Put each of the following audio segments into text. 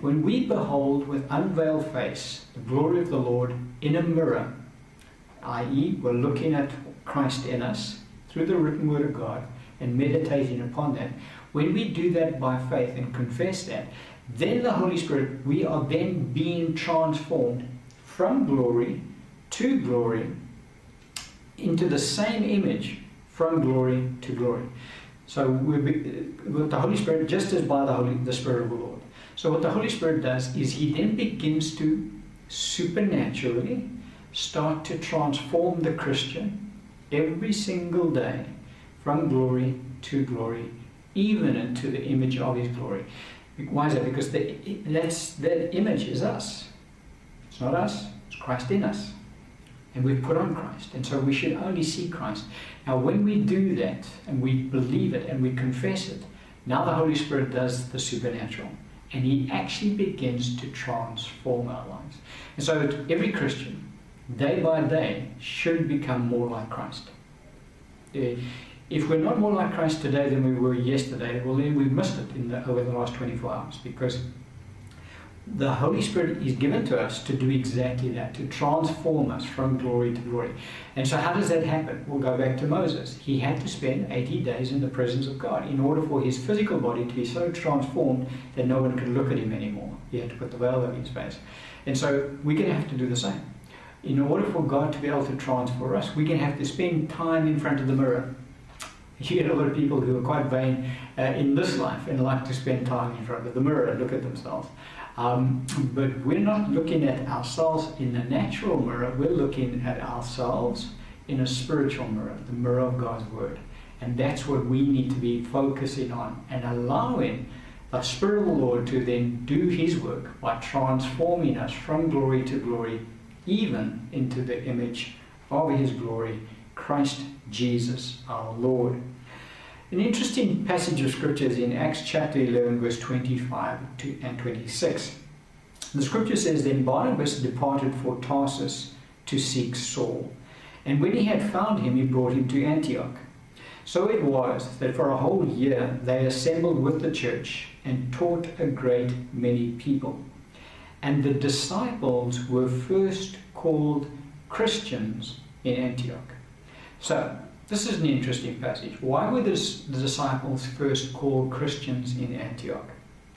when we behold with unveiled face the glory of the Lord in a mirror, i.e., we're looking at Christ in us through the written word of God and meditating upon that, when we do that by faith and confess that, then the Holy Spirit, we are then being transformed from glory to glory into the same image from glory to glory. So with the Holy Spirit, just as by the Holy, the Spirit of the Lord. So what the Holy Spirit does is He then begins to supernaturally start to transform the Christian every single day from glory to glory, even into the image of His glory. Why is that? Because the, that's, that image is us. It's not us, it's Christ in us. And we've put on Christ. And so we should only see Christ. Now, when we do that and we believe it and we confess it, now the Holy Spirit does the supernatural. And He actually begins to transform our lives. And so every Christian, day by day, should become more like Christ. If we're not more like Christ today than we were yesterday, well, then we've missed it in the, over the last 24 hours because the Holy Spirit is given to us to do exactly that, to transform us from glory to glory. And so, how does that happen? We'll go back to Moses. He had to spend 80 days in the presence of God in order for his physical body to be so transformed that no one could look at him anymore. He had to put the veil over his face. And so, we're going to have to do the same. In order for God to be able to transform us, we're going to have to spend time in front of the mirror you get a lot of people who are quite vain uh, in this life and like to spend time in front of the mirror and look at themselves. Um, but we're not looking at ourselves in the natural mirror, we're looking at ourselves in a spiritual mirror, the mirror of God's Word. And that's what we need to be focusing on and allowing the Spirit of the Lord to then do His work by transforming us from glory to glory, even into the image of His glory, Christ Jesus our Lord. An interesting passage of scripture is in Acts chapter 11, verse 25 and 26. The scripture says, Then Barnabas departed for Tarsus to seek Saul. And when he had found him, he brought him to Antioch. So it was that for a whole year they assembled with the church and taught a great many people. And the disciples were first called Christians in Antioch. So this is an interesting passage. Why were the disciples first called Christians in Antioch?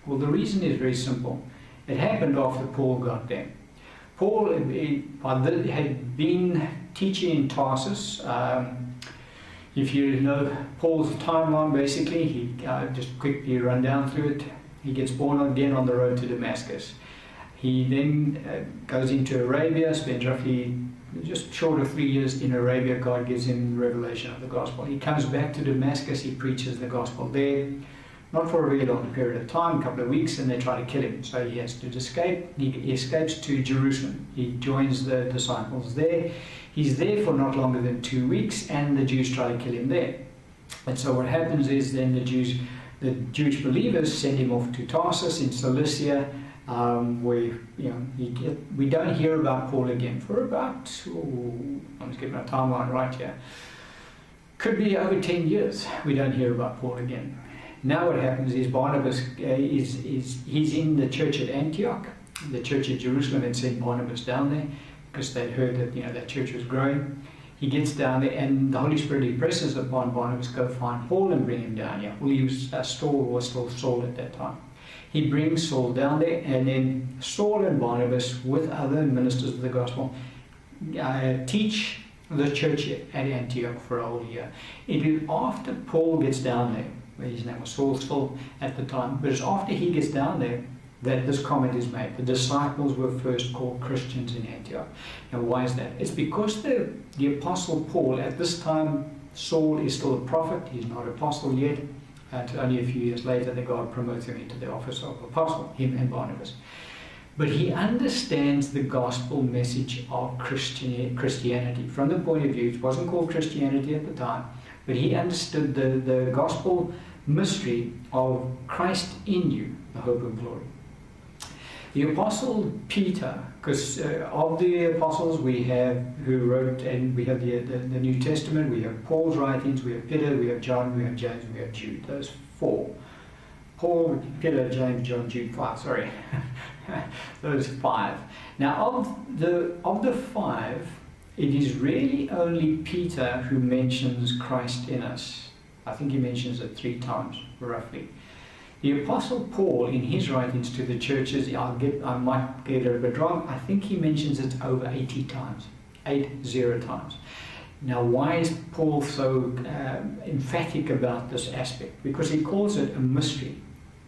Well, the reason is very simple. It happened after Paul got there. Paul had been teaching in Tarsus. Um, if you know Paul's timeline, basically, he uh, just quickly run down through it. He gets born again on the road to Damascus. He then uh, goes into Arabia, spends roughly just short of three years in Arabia, God gives him revelation of the gospel. He comes back to Damascus, he preaches the gospel there, not for a very long period of time, a couple of weeks, and they try to kill him. So he has to escape. He escapes to Jerusalem. He joins the disciples there. He's there for not longer than two weeks, and the Jews try to kill him there. And so what happens is then the Jews, the Jewish believers send him off to Tarsus in Cilicia um, we, you know, get, we don't hear about Paul again for about, I'm just getting my timeline right here. Could be over 10 years we don't hear about Paul again. Now what happens is Barnabas uh, is, is he's in the church at Antioch, the church at Jerusalem, and sent Barnabas down there because they'd heard that you know that church was growing. He gets down there, and the Holy Spirit impresses upon Barnabas, go find Paul and bring him down here. Well, he was uh, Saul was still Saul at that time he brings Saul down there, and then Saul and Barnabas, with other ministers of the gospel, uh, teach the church at Antioch for a whole year. It is after Paul gets down there, where his name was Saul still at the time, but it's after he gets down there that this comment is made. The disciples were first called Christians in Antioch. Now, why is that? It's because the, the apostle Paul, at this time, Saul is still a prophet, he's not apostle yet and only a few years later that God promotes him into the office of apostle, him and Barnabas. But he understands the gospel message of Christianity from the point of view, it wasn't called Christianity at the time, but he understood the, the gospel mystery of Christ in you, the hope of glory. The Apostle Peter, because uh, of the apostles we have who wrote, and we have the, the, the, New Testament, we have Paul's writings, we have Peter, we have John, we have James, we have Jude, those four. Paul, Peter, James, John, Jude, five. Sorry, those five. Now, of the of the five, it is really only Peter who mentions Christ in us. I think he mentions it three times, roughly. The Apostle Paul, in his writings to the churches, get, I might get bit wrong, I think he mentions it over 80 times, eight zero times. Now, why is Paul so um, emphatic about this aspect? Because he calls it a mystery.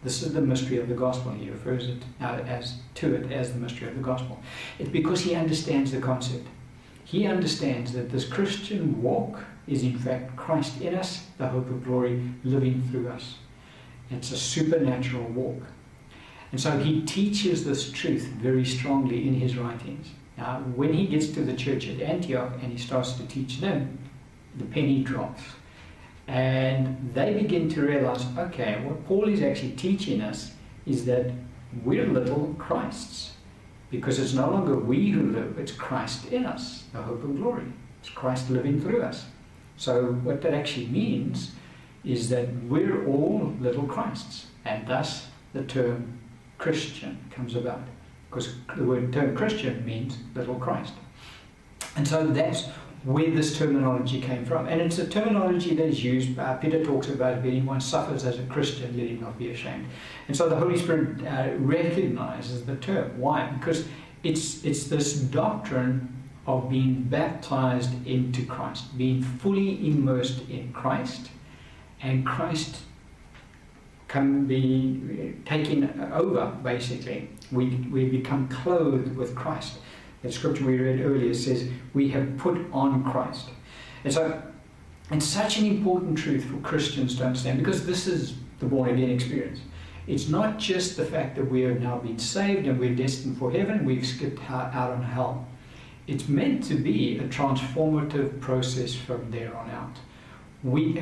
This is the mystery of the gospel. He refers it uh, as to it as the mystery of the gospel. It's because he understands the concept. He understands that this Christian walk is in fact Christ in us, the hope of glory, living through us. It's a supernatural walk. And so he teaches this truth very strongly in his writings. Now, when he gets to the church at Antioch and he starts to teach them, the penny drops. And they begin to realize okay, what Paul is actually teaching us is that we're little Christs. Because it's no longer we who live, it's Christ in us, the hope of glory. It's Christ living through us. So, what that actually means is that we're all little Christs, and thus the term Christian comes about, because the word term Christian means little Christ. And so that's where this terminology came from. And it's a terminology that is used, uh, Peter talks about if anyone suffers as a Christian, let him not be ashamed. And so the Holy Spirit uh, recognizes the term. Why? Because it's, it's this doctrine of being baptized into Christ, being fully immersed in Christ, and Christ can be taken over, basically. We, we become clothed with Christ. The scripture we read earlier says, We have put on Christ. And so, it's such an important truth for Christians to understand because this is the born again experience. It's not just the fact that we have now been saved and we're destined for heaven, we've skipped out on hell. It's meant to be a transformative process from there on out we,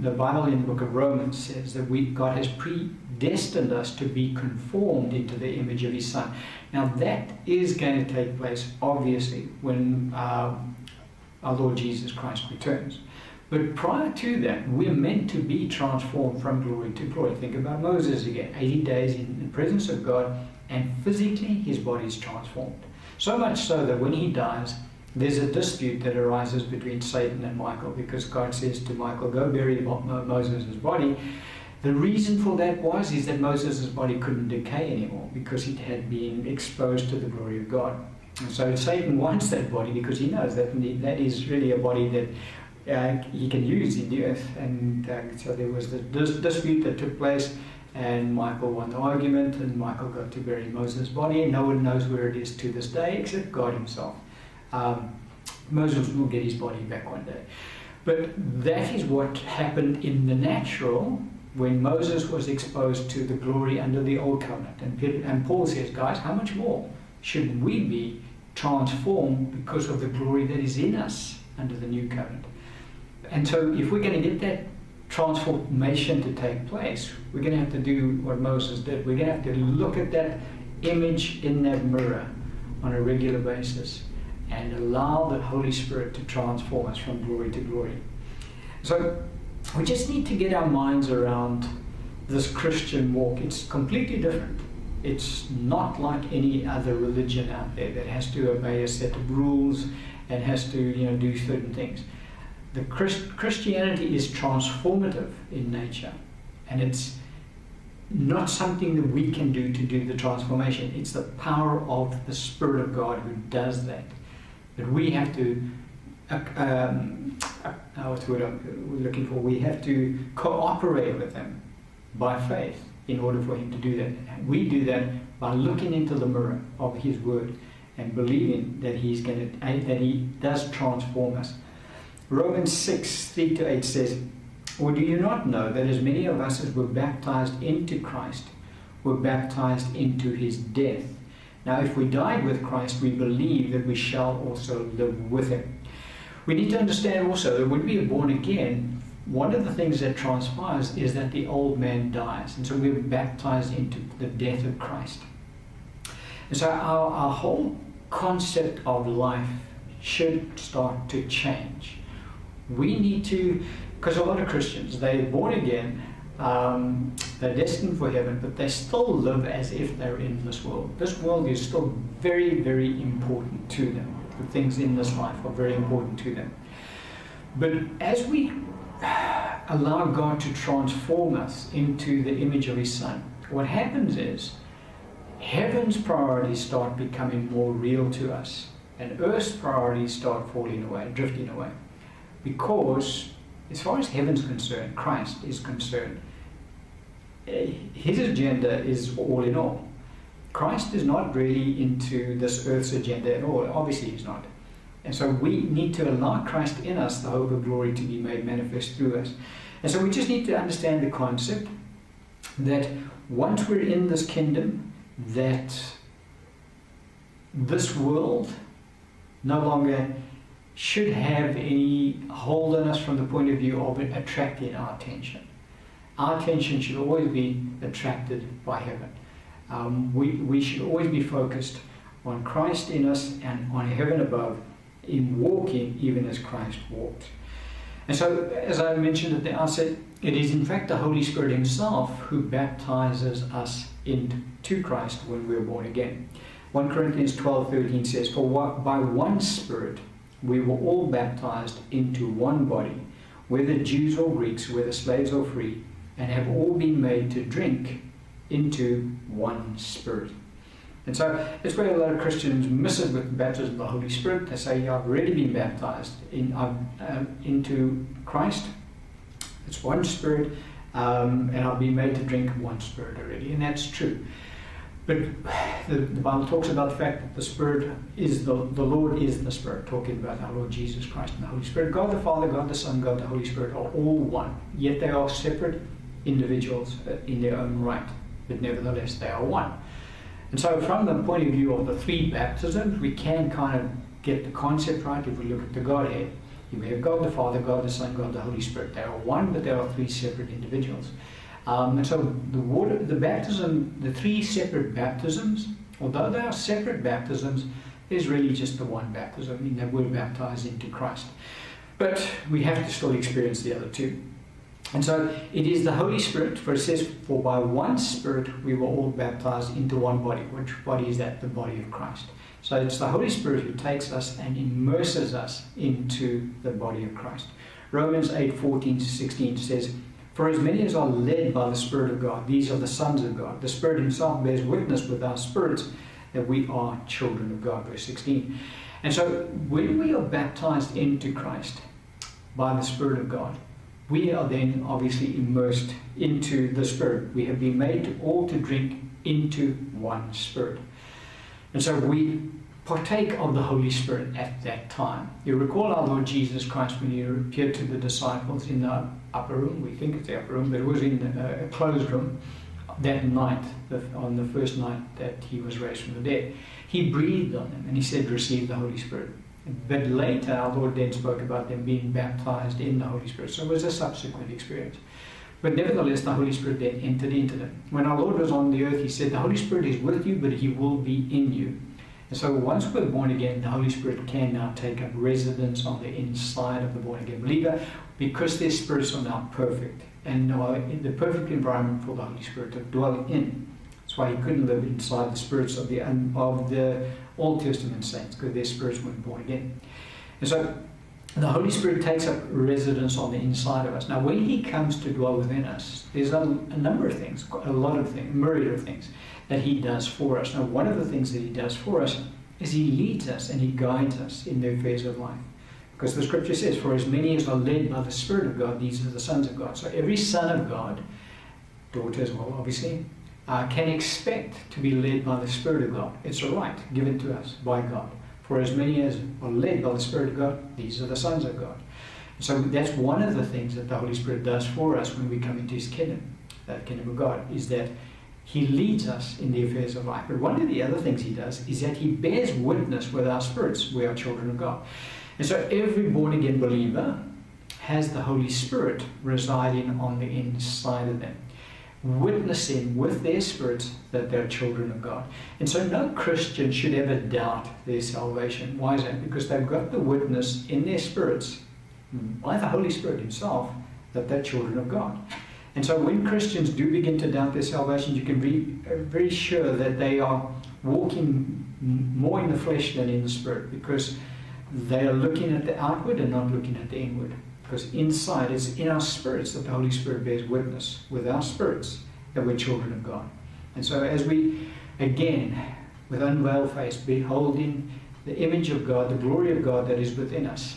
the Bible in the book of Romans says that we, God has predestined us to be conformed into the image of His Son. Now, that is going to take place, obviously, when uh, our Lord Jesus Christ returns. But prior to that, we're meant to be transformed from glory to glory. Think about Moses again 80 days in the presence of God, and physically his body is transformed. So much so that when he dies, there's a dispute that arises between Satan and Michael because God says to Michael, Go bury Moses' body. The reason for that was is that Moses' body couldn't decay anymore because it had been exposed to the glory of God. And so Satan wants that body because he knows that that is really a body that uh, he can use in the earth. And uh, so there was the dis- dispute that took place, and Michael won the argument, and Michael got to bury Moses' body, no one knows where it is to this day except God Himself. Um, Moses will get his body back one day. But that is what happened in the natural when Moses was exposed to the glory under the old covenant. And, Peter, and Paul says, guys, how much more should we be transformed because of the glory that is in us under the new covenant? And so, if we're going to get that transformation to take place, we're going to have to do what Moses did. We're going to have to look at that image in that mirror on a regular basis and allow the Holy Spirit to transform us from glory to glory. So we just need to get our minds around this Christian walk. It's completely different. It's not like any other religion out there that has to obey a set of rules and has to you know do certain things. The Christ- Christianity is transformative in nature, and it's not something that we can do to do the transformation. It's the power of the Spirit of God who does that that we have to, uh, um, uh, word we're looking for? We have to cooperate with Him by faith in order for Him to do that. We do that by looking into the mirror of His Word and believing that He's going to, that He does transform us. Romans 6, 3 to 8 says, Or do you not know that as many of us as were baptized into Christ were baptized into his death? Now, if we died with Christ, we believe that we shall also live with him. We need to understand also that when we are born again, one of the things that transpires is that the old man dies. And so we're baptized into the death of Christ. And so our, our whole concept of life should start to change. We need to, because a lot of Christians, they're born again, Um, they're destined for heaven, but they still live as if they're in this world. This world is still very, very important to them. The things in this life are very important to them. But as we allow God to transform us into the image of His Son, what happens is heaven's priorities start becoming more real to us, and earth's priorities start falling away, drifting away. Because, as far as heaven's concerned, Christ is concerned, Eh, his agenda is all in all. Christ is not really into this earth's agenda at all. Obviously, he's not. And so we need to allow Christ in us, the hope of glory, to be made manifest through us. And so we just need to understand the concept that once we're in this kingdom, that this world no longer should have any hold on us from the point of view of attracting our attention. Our attention should always be attracted by heaven. Um, we, we should always be focused on Christ in us and on heaven above in walking even as Christ walked. And so, as I mentioned at the outset, it is in fact the Holy Spirit Himself who baptizes us into Christ when we're born again. 1 Corinthians 12 13 says, For by one Spirit we were all baptized into one body, whether Jews or Greeks, whether slaves or free, and have all been made to drink into one Spirit. And so it's where a lot of Christians miss it with the baptism of the Holy Spirit. They say, yeah, I've already been baptized in, um, into Christ. It's one Spirit, um, and I've been made to drink one Spirit already. And that's true. But the, the, Bible talks about the fact that the Spirit is the, the Lord is the Spirit, talking about our Lord Jesus Christ and the Holy Spirit. God the Father, God the Son, God the Holy Spirit are all one. Yet they are separate individuals uh, in their own right. But nevertheless, they are one. And so, from the point of view of the three baptisms, we can kind of get the concept right if we look at the Godhead. You have God the Father, God the Son, God the Holy Spirit. They are one, but they are three separate individuals. Um, and so, the water, the baptism, the three separate baptisms, although they are separate baptisms, is really just the one baptism. I mean, that we're baptized into Christ. But we have to still experience the other two. And so it is the Holy Spirit, for it says, For by one Spirit we were all baptized into one body. Which body is that? The body of Christ. So it's the Holy Spirit who takes us and immerses us into the body of Christ. Romans 8 14 to 16 says, For as many as are led by the Spirit of God, these are the sons of God. The Spirit Himself bears witness with our spirits that we are children of God. Verse 16. And so when we are baptized into Christ by the Spirit of God, we are then obviously immersed into the Spirit. We have been made all to drink into one Spirit. And so we partake of the Holy Spirit at that time. You recall our Lord Jesus Christ when he appeared to the disciples in the upper room, we think it's the upper room, but it was in uh, a closed room that night, on the first night that he was raised from the dead. He breathed on them and he said, Receive the Holy Spirit. But later, our Lord then spoke about them being baptized in the Holy Spirit. So it was a subsequent experience. But nevertheless, the Holy Spirit then entered into them. When our Lord was on the earth, He said, The Holy Spirit is with you, but He will be in you. And so once we're born again, the Holy Spirit can now take up residence on the inside of the born again believer because their spirits are now perfect and are in the perfect environment for the Holy Spirit to dwell in. That's why He couldn't live inside the spirits of the, of the Old Testament saints because their spirits weren't born again. And so the Holy Spirit takes up residence on the inside of us. Now, when He comes to dwell within us, there's a, a, number of things, a lot of things, myriad of things that He does for us. Now, one of the things that He does for us is He leads us and He guides us in the affairs of life. Because the scripture says, For as many as are led by the Spirit of God, these are the sons of God. So every son of God, daughter as well, obviously, uh, can expect to be led by the Spirit of God. It's a right given to us by God. For as many as are led by the Spirit of God, these are the sons of God. So that's one of the things that the Holy Spirit does for us when we come into His kingdom, that kingdom of God, is that He leads us in the affairs of life. But one of the other things He does is that He bears witness with our spirits. We are children of God. And so every born again believer has the Holy Spirit residing on the inside of them witnessing with their spirits that they're children of God. And so no Christian should ever doubt their salvation. Why is that? Because they've got the witness in their spirits mm, by the Holy Spirit Himself that they're children of God. And so when Christians do begin to doubt their salvation, you can be uh, very sure that they are walking more in the flesh than in the spirit because they are looking at the outward and not looking at the inward. Because inside, it's in our spirits that the Holy Spirit bears witness with our spirits that we're children of God. And so as we, again, with unveiled face, beholding the image of God, the glory of God that is within us,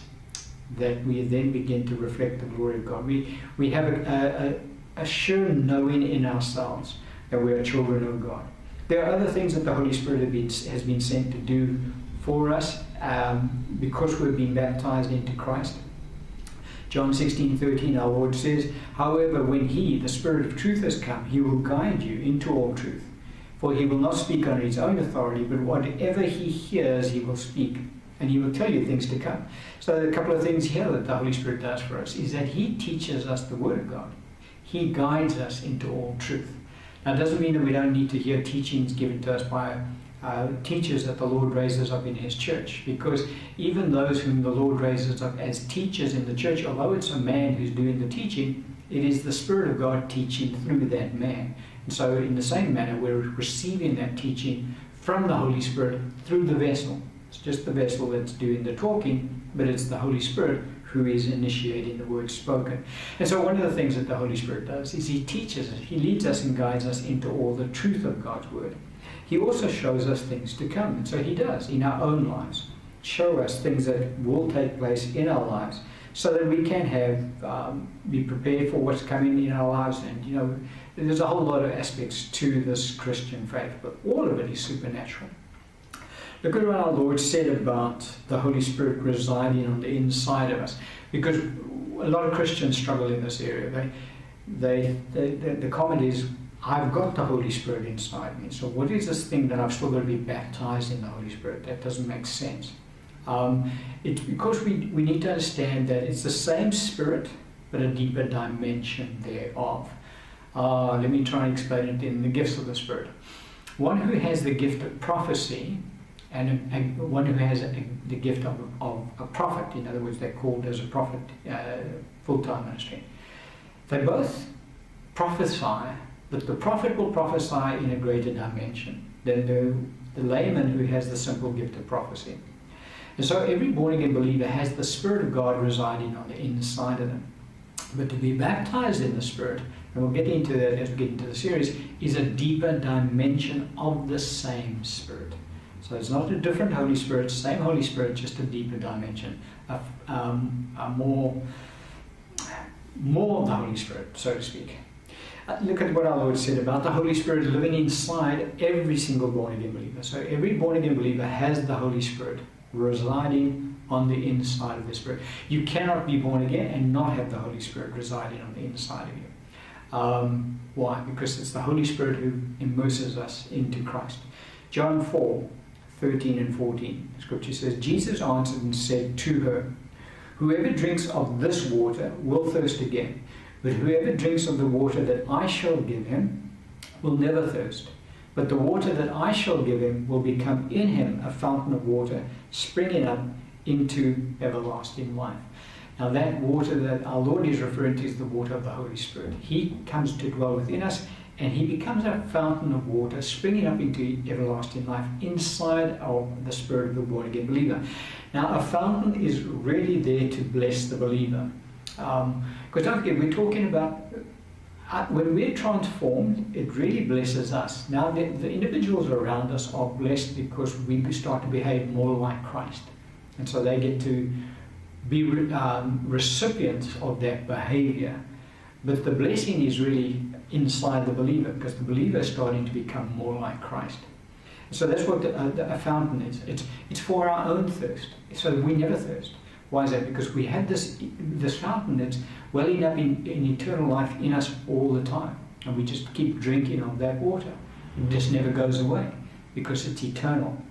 that we then begin to reflect the glory of God. We, we have a, a, a sure knowing in ourselves that we are children of God. There are other things that the Holy Spirit has been, sent to do for us um, because we've been baptized into Christ. John 16, 13, our Lord says, However, when He, the Spirit of truth, has come, He will guide you into all truth. For He will not speak on His own authority, but whatever He hears, He will speak. And He will tell you things to come. So, a couple of things here that the Holy Spirit does for us is that He teaches us the Word of God, He guides us into all truth. Now, it doesn't mean that we don't need to hear teachings given to us by uh, teachers that the Lord raises up in His church. Because even those whom the Lord raises up as teachers in the church, although it's a man who's doing the teaching, it is the Spirit of God teaching through that man. And so, in the same manner, we're receiving that teaching from the Holy Spirit through the vessel. It's just the vessel that's doing the talking, but it's the Holy Spirit who is initiating the word spoken. And so, one of the things that the Holy Spirit does is He teaches us, He leads us and guides us into all the truth of God's word. He also shows us things to come. And so He does in our own lives, show us things that will take place in our lives so that we can have, um, be prepared for what's coming in our lives. And, you know, there's a whole lot of aspects to this Christian faith, but all of it is supernatural. Look at what our Lord said about the Holy Spirit residing on the inside of us. Because a lot of Christians struggle in this area. They, they, they, they the comment is, I've got the Holy Spirit inside me. So what is this thing that I've still got to be baptized in the Holy Spirit? That doesn't make sense. Um, it's because we, we need to understand that it's the same Spirit, but a deeper dimension thereof. Uh, let me try and explain it in the gifts of the Spirit. One who has the gift of prophecy and one who has a, the gift of, of a prophet, in other words, they're called as a prophet uh, full-time ministry. They both prophesy but the prophet will prophesy in a greater dimension than the, the layman who has the simple gift of prophecy. And so every born again believer has the Spirit of God residing on the inside of them. But to be baptized in the Spirit, and we'll get into that as we get into the series, is a deeper dimension of the same Spirit. So it's not a different Holy Spirit, same Holy Spirit, just a deeper dimension, a, um, a more, more of the Holy Spirit, so to speak. Uh, look at what our Lord said about the Holy Spirit living inside every single born again believer. So every born again believer has the Holy Spirit residing on the inside of the Spirit. You cannot be born again and not have the Holy Spirit residing on the inside of you. Um, why? Because it's the Holy Spirit who immerses us into Christ. John 4 13 and 14, scripture says, Jesus answered and said to her, Whoever drinks of this water will thirst again. But whoever drinks of the water that I shall give him will never thirst. But the water that I shall give him will become in him a fountain of water springing up into everlasting life. Now, that water that our Lord is referring to is the water of the Holy Spirit. He comes to dwell within us and he becomes a fountain of water springing up into everlasting life inside of the spirit of the born again believer. Now, a fountain is really there to bless the believer. Um, because don't forget, we're talking about uh, when we're transformed, it really blesses us. Now, the, the, individuals around us are blessed because we start to behave more like Christ. And so they get to be um, recipients of that behavior. But the blessing is really inside the believer because the believer is starting to become more like Christ. So that's what the, uh, the, a fountain is. It's, it's for our own thirst, so we never thirst. Why is that? Because we have this, this fountain that's welling up in, in eternal life in us all the time. And we just keep drinking of that water. It just never goes away because it's eternal.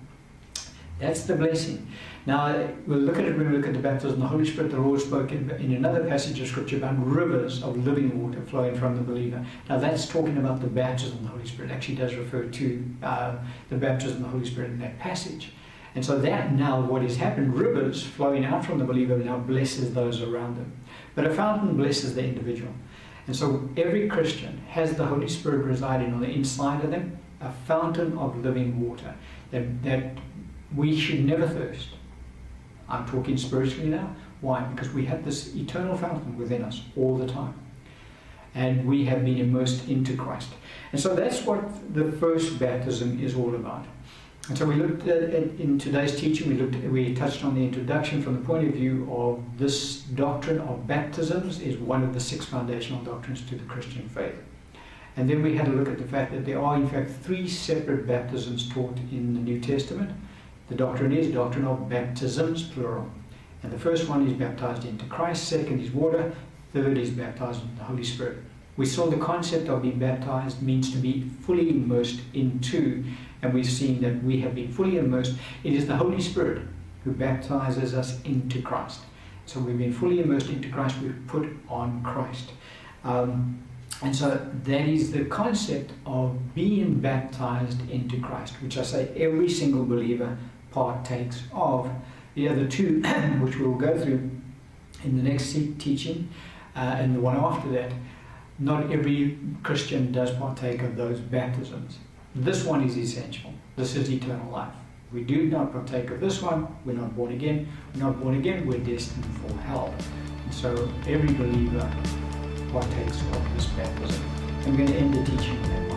That's the blessing. Now, we'll look at it when we look at the baptism of the Holy Spirit. The Lord spoke in, in another passage of Scripture about rivers of living water flowing from the believer. Now, that's talking about the baptism of the Holy Spirit. It actually does refer to uh, the baptism of the Holy Spirit in that passage. And so that now what has happened, rivers flowing out from the believer now blesses those around them. But a fountain blesses the individual. And so every Christian has the Holy Spirit residing on the inside of them, a fountain of living water that, that we should never thirst. I'm talking spiritually now. Why? Because we have this eternal fountain within us all the time. And we have been immersed into Christ. And so that's what the first baptism is all about. And so we looked at, in today's teaching, we looked, we touched on the introduction from the point of view of this doctrine of baptisms is one of the six foundational doctrines to the Christian faith. And then we had a look at the fact that there are in fact three separate baptisms taught in the New Testament. The doctrine is doctrine of baptisms, plural. And the first one is baptized into Christ, second is water, third is baptized into the Holy Spirit. We saw the concept of being baptized means to be fully immersed into, and we've seen that we have been fully immersed. It is the Holy Spirit who baptizes us into Christ. So we've been fully immersed into Christ, we've put on Christ. Um, and so that is the concept of being baptized into Christ, which I say every single believer partakes of. The other two, which we'll go through in the next teaching, uh, and the one after that, not every Christian does partake of those baptisms. This one is essential. This is eternal life. We do not partake of this one, we're not born again. We're not born again, we're destined for hell. And so every believer partakes of this baptism. I'm going to end the teaching one.